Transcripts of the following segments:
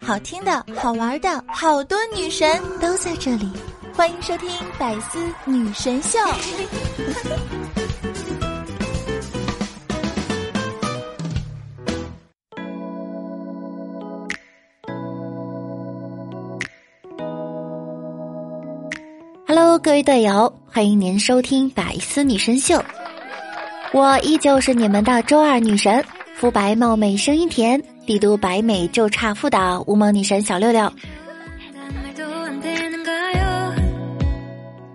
好听的、好玩的，好多女神都在这里，欢迎收听《百思女神秀》。Hello，各位队友，欢迎您收听《百思女神秀》，我依旧是你们的周二女神，肤白貌美，声音甜。帝都白美就差富的无毛女神小六六，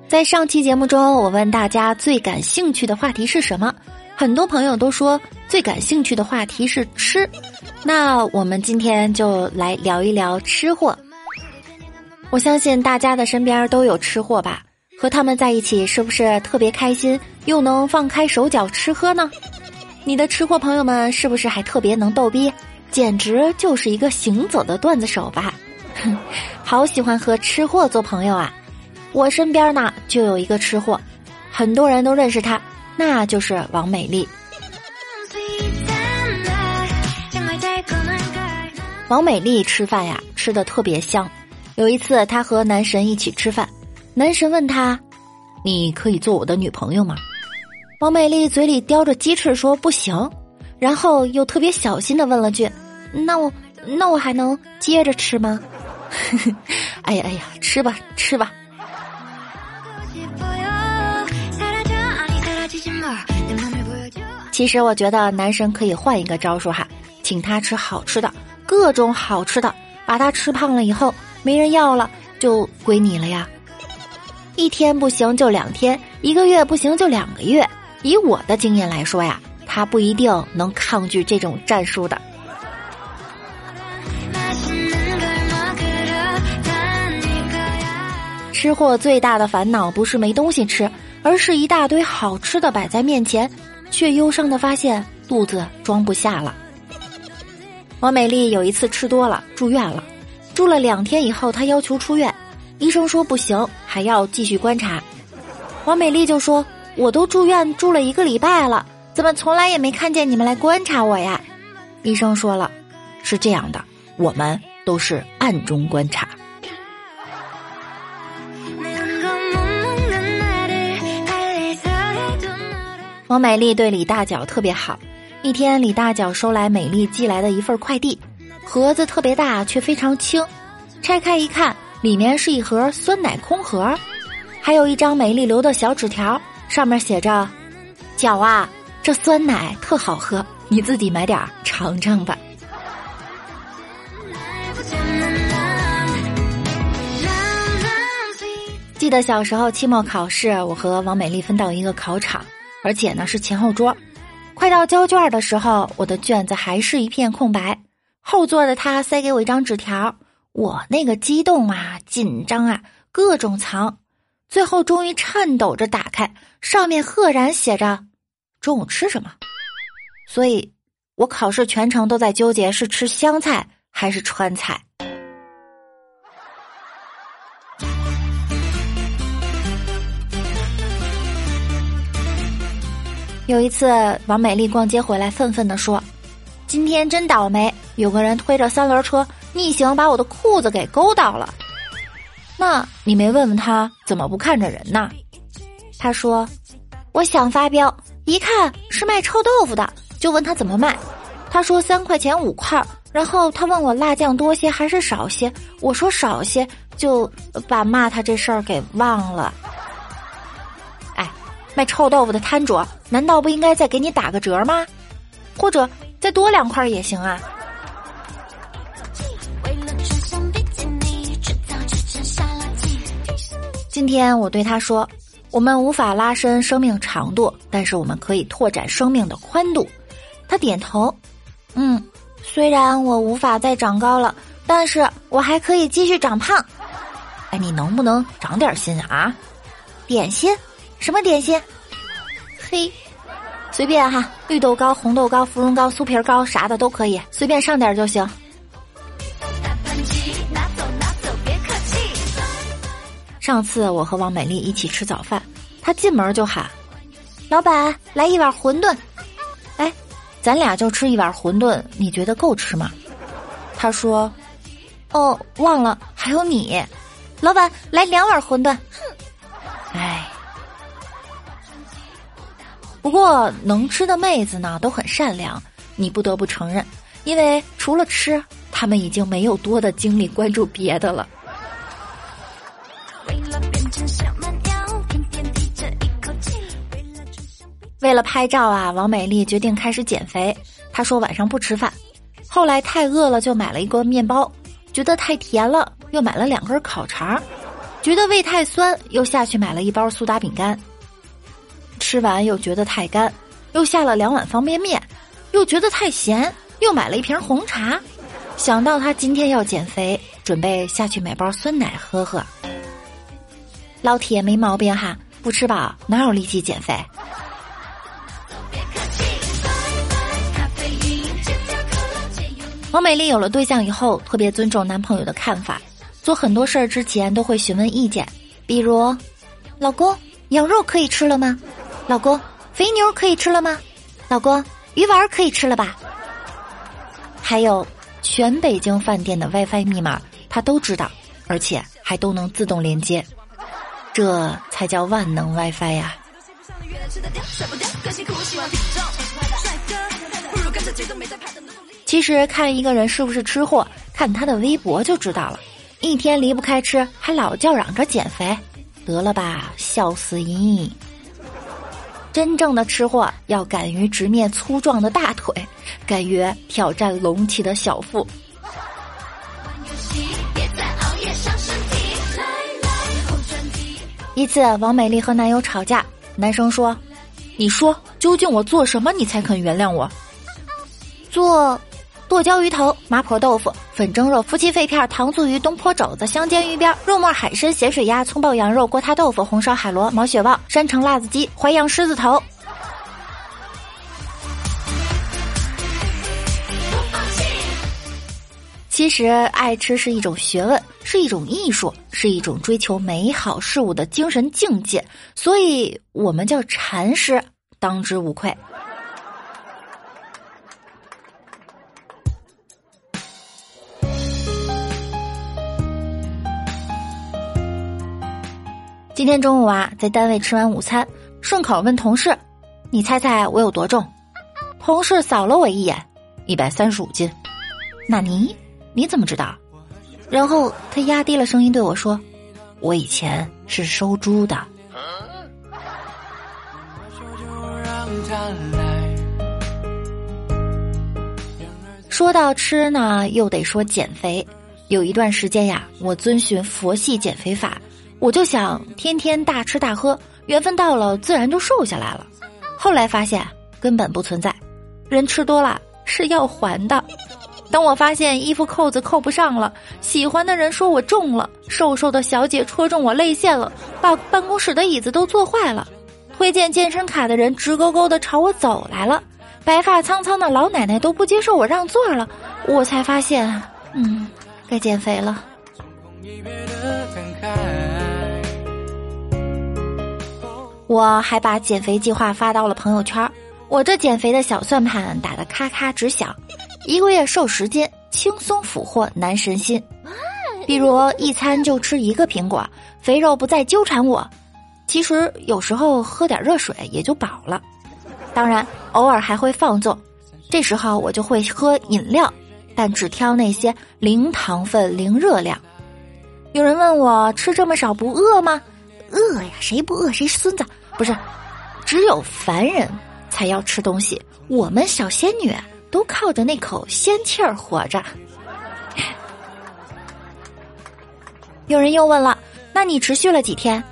在上期节目中，我问大家最感兴趣的话题是什么？很多朋友都说最感兴趣的话题是吃。那我们今天就来聊一聊吃货。我相信大家的身边都有吃货吧？和他们在一起是不是特别开心，又能放开手脚吃喝呢？你的吃货朋友们是不是还特别能逗逼？简直就是一个行走的段子手吧，哼，好喜欢和吃货做朋友啊！我身边呢就有一个吃货，很多人都认识他，那就是王美丽。王美丽吃饭呀，吃的特别香。有一次，她和男神一起吃饭，男神问她：“你可以做我的女朋友吗？”王美丽嘴里叼着鸡翅说：“不行。”然后又特别小心的问了句。那我那我还能接着吃吗？哎呀哎呀，吃吧吃吧。其实我觉得男神可以换一个招数哈，请他吃好吃的，各种好吃的，把他吃胖了以后没人要了，就归你了呀。一天不行就两天，一个月不行就两个月。以我的经验来说呀，他不一定能抗拒这种战术的。吃货最大的烦恼不是没东西吃，而是一大堆好吃的摆在面前，却忧伤的发现肚子装不下了。王美丽有一次吃多了住院了，住了两天以后，她要求出院，医生说不行，还要继续观察。王美丽就说：“我都住院住了一个礼拜了，怎么从来也没看见你们来观察我呀？”医生说了：“是这样的，我们都是暗中观察。”王美丽对李大脚特别好。一天，李大脚收来美丽寄来的一份快递，盒子特别大，却非常轻。拆开一看，里面是一盒酸奶空盒，还有一张美丽留的小纸条，上面写着：“脚啊，这酸奶特好喝，你自己买点尝尝吧。”记得小时候期末考试，我和王美丽分到一个考场。而且呢是前后桌，快到交卷的时候，我的卷子还是一片空白。后座的他塞给我一张纸条，我那个激动啊，紧张啊，各种藏，最后终于颤抖着打开，上面赫然写着“中午吃什么”。所以，我考试全程都在纠结是吃湘菜还是川菜。有一次，王美丽逛街回来，愤愤地说：“今天真倒霉，有个人推着三轮车逆行，把我的裤子给勾到了。那你没问问他怎么不看着人呢？”他说：“我想发飙，一看是卖臭豆腐的，就问他怎么卖。他说三块钱五块儿，然后他问我辣酱多些还是少些，我说少些，就把骂他这事儿给忘了。”卖臭豆腐的摊主，难道不应该再给你打个折吗？或者再多两块也行啊。今天我对他说：“我们无法拉伸生命长度，但是我们可以拓展生命的宽度。”他点头，嗯，虽然我无法再长高了，但是我还可以继续长胖。哎，你能不能长点心啊？点心。什么点心？嘿，随便哈，绿豆糕、红豆糕、芙蓉糕、酥皮糕，啥的都可以，随便上点就行。上次我和王美丽一起吃早饭，她进门就喊：“老板，来一碗馄饨。”哎，咱俩就吃一碗馄饨，你觉得够吃吗？她说：“哦，忘了还有你，老板来两碗馄饨。不过能吃的妹子呢都很善良，你不得不承认，因为除了吃，他们已经没有多的精力关注别的了。为了拍照啊，王美丽决定开始减肥。她说晚上不吃饭，后来太饿了就买了一个面包，觉得太甜了，又买了两根烤肠，觉得胃太酸，又下去买了一包苏打饼干。吃完又觉得太干，又下了两碗方便面，又觉得太咸，又买了一瓶红茶。想到他今天要减肥，准备下去买包酸奶喝喝。老铁没毛病哈，不吃饱哪有力气减肥？王美丽有了对象以后，特别尊重男朋友的看法，做很多事儿之前都会询问意见，比如，老公，羊肉可以吃了吗？老公，肥牛可以吃了吗？老公，鱼丸可以吃了吧？还有，全北京饭店的 WiFi 密码他都知道，而且还都能自动连接，这才叫万能 WiFi 呀！其实看一个人是不是吃货，看他的微博就知道了。一天离不开吃，还老叫嚷着减肥，得了吧，笑死你！真正的吃货要敢于直面粗壮的大腿，敢于挑战隆起的小腹。一次，王美丽和男友吵架，男生说：“你说究竟我做什么你才肯原谅我？”做。剁椒鱼头、麻婆豆腐、粉蒸肉、夫妻肺片、糖醋鱼、东坡肘子、香煎鱼边、肉末海参、咸水鸭、葱爆羊肉、锅塌豆腐、红烧海螺、毛血旺、山城辣子鸡、淮扬狮子头。其实，爱吃是一种学问，是一种艺术，是一种追求美好事物的精神境界，所以我们叫禅师，当之无愧。今天中午啊，在单位吃完午餐，顺口问同事：“你猜猜我有多重？”同事扫了我一眼：“一百三十五斤。”那你你怎么知道？然后他压低了声音对我说：“我以前是收猪的。”说到吃呢，又得说减肥。有一段时间呀，我遵循佛系减肥法。我就想天天大吃大喝，缘分到了自然就瘦下来了。后来发现根本不存在，人吃多了是要还的。等我发现衣服扣子扣不上了，喜欢的人说我重了，瘦瘦的小姐戳中我泪腺了，把办公室的椅子都坐坏了，推荐健身卡的人直勾勾的朝我走来了，白发苍苍的老奶奶都不接受我让座了，我才发现，嗯，该减肥了。我还把减肥计划发到了朋友圈，我这减肥的小算盘打得咔咔直响，一个月瘦十斤，轻松俘获男神心。比如一餐就吃一个苹果，肥肉不再纠缠我。其实有时候喝点热水也就饱了，当然偶尔还会放纵，这时候我就会喝饮料，但只挑那些零糖分、零热量。有人问我吃这么少不饿吗？饿呀，谁不饿谁孙子。不是，只有凡人才要吃东西。我们小仙女都靠着那口仙气儿活着。有人又问了：“那你持续了几天？”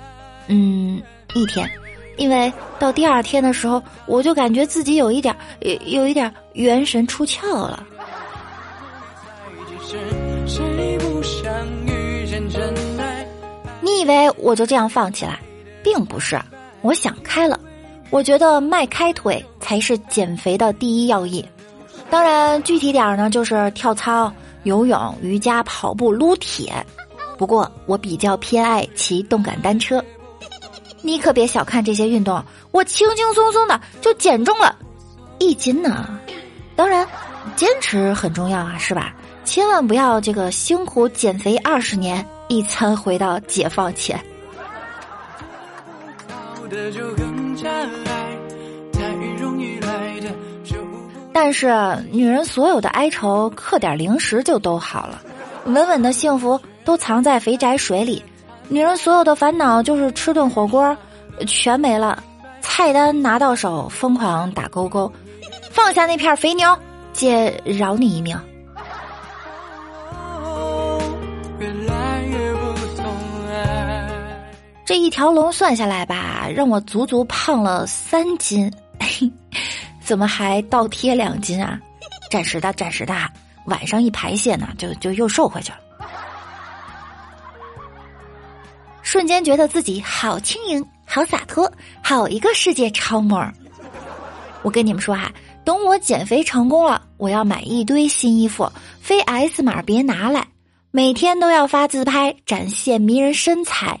嗯，一天。因为到第二天的时候，我就感觉自己有一点，有有一点元神出窍了。你以为我就这样放弃了？并不是。我想开了，我觉得迈开腿才是减肥的第一要义。当然，具体点儿呢，就是跳操、游泳、瑜伽、跑步、撸铁。不过，我比较偏爱骑动感单车。你可别小看这些运动，我轻轻松松的就减重了一斤呢。当然，坚持很重要啊，是吧？千万不要这个辛苦减肥二十年，一餐回到解放前。但是女人所有的哀愁，嗑点零食就都好了，稳稳的幸福都藏在肥宅水里。女人所有的烦恼就是吃顿火锅，全没了。菜单拿到手，疯狂打勾勾，放下那片肥牛，姐饶你一命。这一条龙算下来吧，让我足足胖了三斤，怎么还倒贴两斤啊？暂时的，暂时的，晚上一排泄呢，就就又瘦回去了。瞬间觉得自己好轻盈，好洒脱，好一个世界超模。我跟你们说哈，等我减肥成功了，我要买一堆新衣服，非 S 码别拿来，每天都要发自拍展现迷人身材。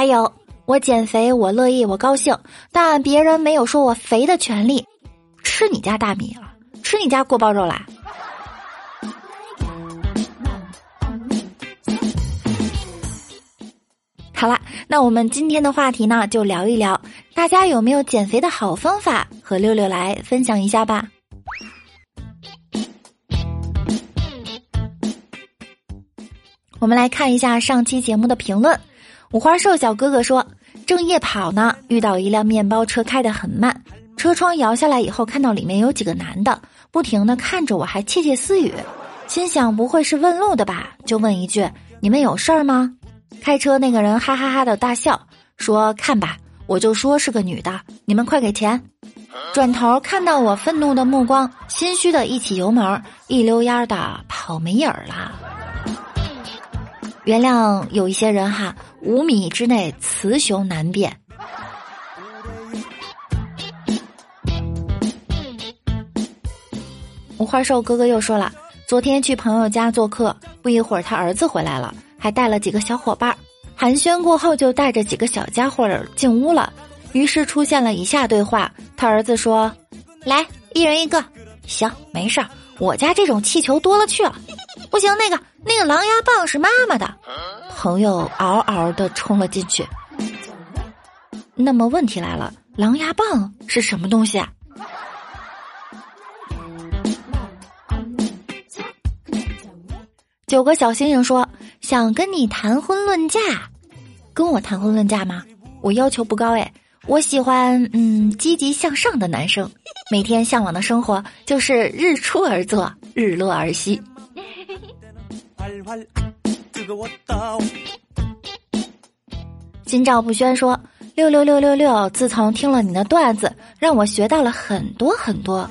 还有，我减肥我乐意我高兴，但别人没有说我肥的权利。吃你家大米了，吃你家锅包肉啦。好啦，那我们今天的话题呢，就聊一聊，大家有没有减肥的好方法，和六六来分享一下吧。我们来看一下上期节目的评论。五花瘦小哥哥说：“正夜跑呢，遇到一辆面包车开得很慢，车窗摇下来以后，看到里面有几个男的，不停的看着我，还窃窃私语，心想不会是问路的吧？就问一句：你们有事儿吗？开车那个人哈哈哈的大笑，说：看吧，我就说是个女的，你们快给钱。转头看到我愤怒的目光，心虚的一起油门，一溜烟的跑没影儿了。原谅有一些人哈。”五米之内，雌雄难辨。五花瘦哥哥又说了，昨天去朋友家做客，不一会儿他儿子回来了，还带了几个小伙伴儿。寒暄过后，就带着几个小家伙儿进屋了。于是出现了以下对话：他儿子说：“来，一人一个。行，没事儿，我家这种气球多了去了。不行，那个那个狼牙棒是妈妈的。”朋友嗷嗷的冲了进去。那么问题来了，狼牙棒是什么东西啊？九个小星星说想跟你谈婚论嫁，跟我谈婚论嫁吗？我要求不高哎，我喜欢嗯积极向上的男生，每天向往的生活就是日出而作，日落而息。心照不宣说：“六六六六六，自从听了你的段子，让我学到了很多很多。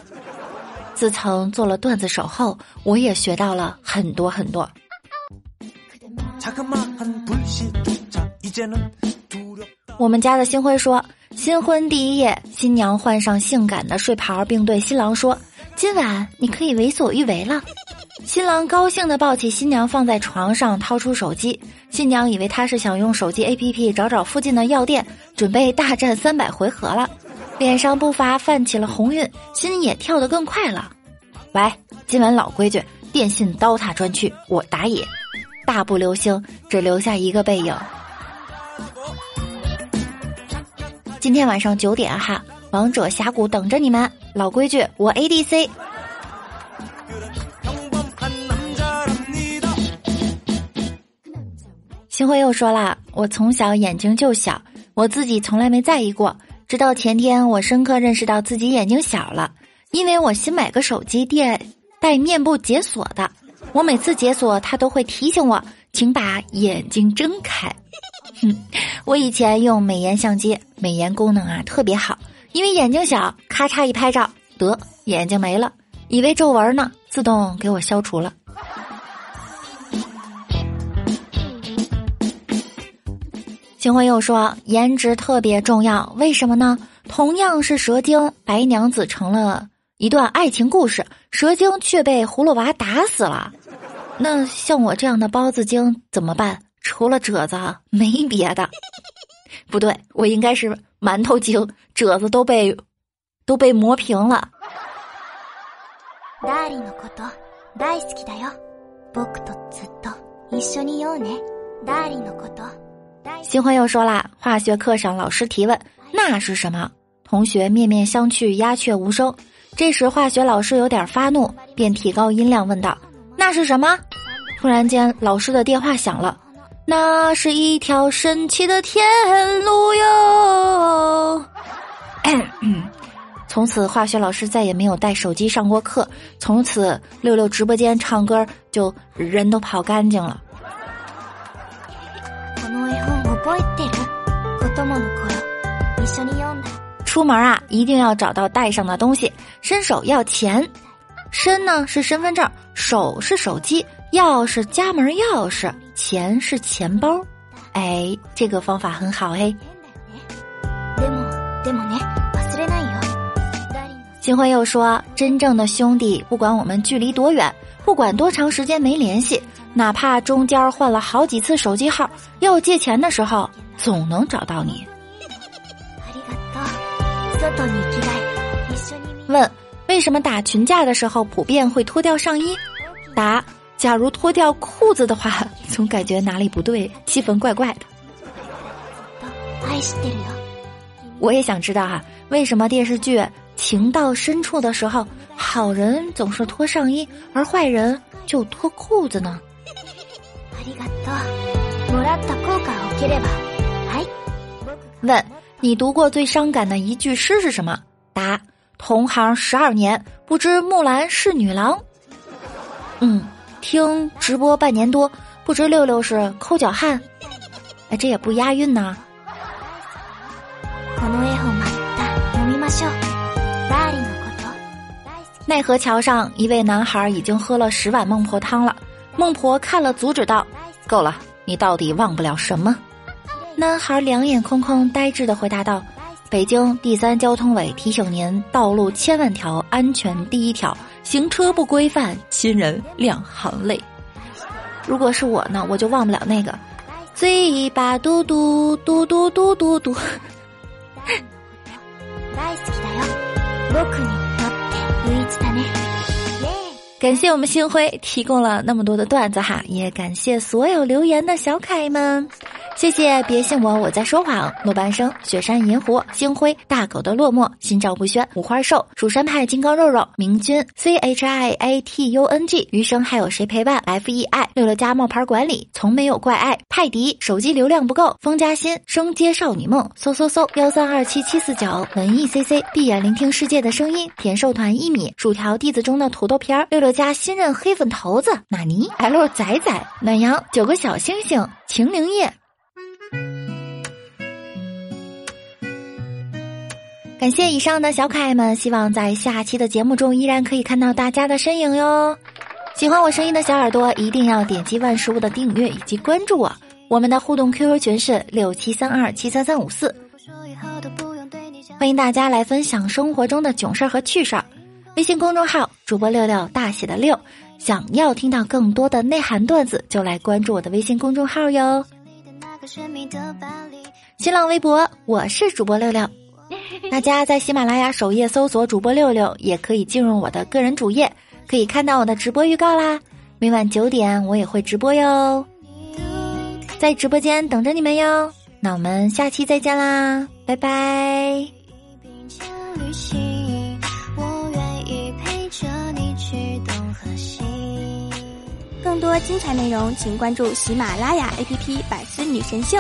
自从做了段子手后，我也学到了很多很多。”我们家的新辉说：“新婚第一夜，新娘换上性感的睡袍，并对新郎说：‘今晚你可以为所欲为了。’”新郎高兴地抱起新娘，放在床上，掏出手机。新娘以为他是想用手机 APP 找找附近的药店，准备大战三百回合了，脸上不乏泛起了红晕，心也跳得更快了。喂，今晚老规矩，电信刀塔专区，我打野，大步流星，只留下一个背影。今天晚上九点哈，王者峡谷等着你们。老规矩，我 ADC。星辉又说了：“我从小眼睛就小，我自己从来没在意过。直到前天，我深刻认识到自己眼睛小了，因为我新买个手机带带面部解锁的，我每次解锁它都会提醒我，请把眼睛睁开。哼，我以前用美颜相机，美颜功能啊特别好，因为眼睛小，咔嚓一拍照，得眼睛没了，以为皱纹呢，自动给我消除了。秦辉又说：“颜值特别重要，为什么呢？同样是蛇精，白娘子成了一段爱情故事，蛇精却被葫芦娃打死了。那像我这样的包子精怎么办？除了褶子没别的。不对，我应该是馒头精，褶子都被都被磨平了。”新欢又说啦，化学课上老师提问：“那是什么？”同学面面相觑，鸦雀无声。这时化学老师有点发怒，便提高音量问道：“那是什么？”突然间，老师的电话响了：“那是一条神奇的天路哟。”从此，化学老师再也没有带手机上过课。从此，六六直播间唱歌就人都跑干净了。出门啊，一定要找到带上的东西。伸手要钱，身呢是身份证，手是手机，钥匙家门钥匙，钱是钱包。哎，这个方法很好哎。金辉又说，真正的兄弟，不管我们距离多远，不管多长时间没联系。哪怕中间换了好几次手机号，要借钱的时候总能找到你。问：为什么打群架的时候普遍会脱掉上衣？答：假如脱掉裤子的话，总感觉哪里不对，气氛怪怪的。我也想知道哈，为什么电视剧情到深处的时候，好人总是脱上衣，而坏人就脱裤子呢？问你读过最伤感的一句诗是什么？答：同行十二年，不知木兰是女郎。嗯，听直播半年多，不知六六是抠脚汉。哎，这也不押韵呐。奈何桥上一位男孩已经喝了十碗孟婆汤了。孟婆看了，阻止道：“够了，你到底忘不了什么？”男孩两眼空空，呆滞的回答道：“北京第三交通委提醒您，道路千万条，安全第一条，行车不规范，亲人两行泪。”如果是我呢，我就忘不了那个嘴巴嘟嘟嘟嘟嘟嘟嘟。感谢我们星辉提供了那么多的段子哈，也感谢所有留言的小可爱们，谢谢！别信我，我在说谎。诺半生、雪山银狐、星辉、大狗的落寞、心照不宣、五花兽、蜀山派金刚肉肉、明君、C H I A T U N G、余生还有谁陪伴？F E I 六六加冒牌管理，从没有怪爱。泰迪手机流量不够，风加薪升阶少女梦，嗖嗖嗖幺三二七七四九文艺 C C 闭眼聆听世界的声音，甜瘦团一米，薯条弟子中的土豆片儿，六六。加新任黑粉头子纳尼 L 仔仔暖阳九个小星星晴灵叶，感谢以上的小可爱们，希望在下期的节目中依然可以看到大家的身影哟。喜欢我声音的小耳朵一定要点击万事屋的订阅以及关注我。我们的互动 QQ 群是六七三二七三三五四，欢迎大家来分享生活中的囧事儿和趣事儿。微信公众号主播六六大写的六，想要听到更多的内涵段子，就来关注我的微信公众号哟。新浪微博我是主播六六，大家在喜马拉雅首页搜索主播六六，也可以进入我的个人主页，可以看到我的直播预告啦。每晚九点我也会直播哟，在直播间等着你们哟。那我们下期再见啦，拜拜。更多精彩内容，请关注喜马拉雅 APP《百思女神秀》。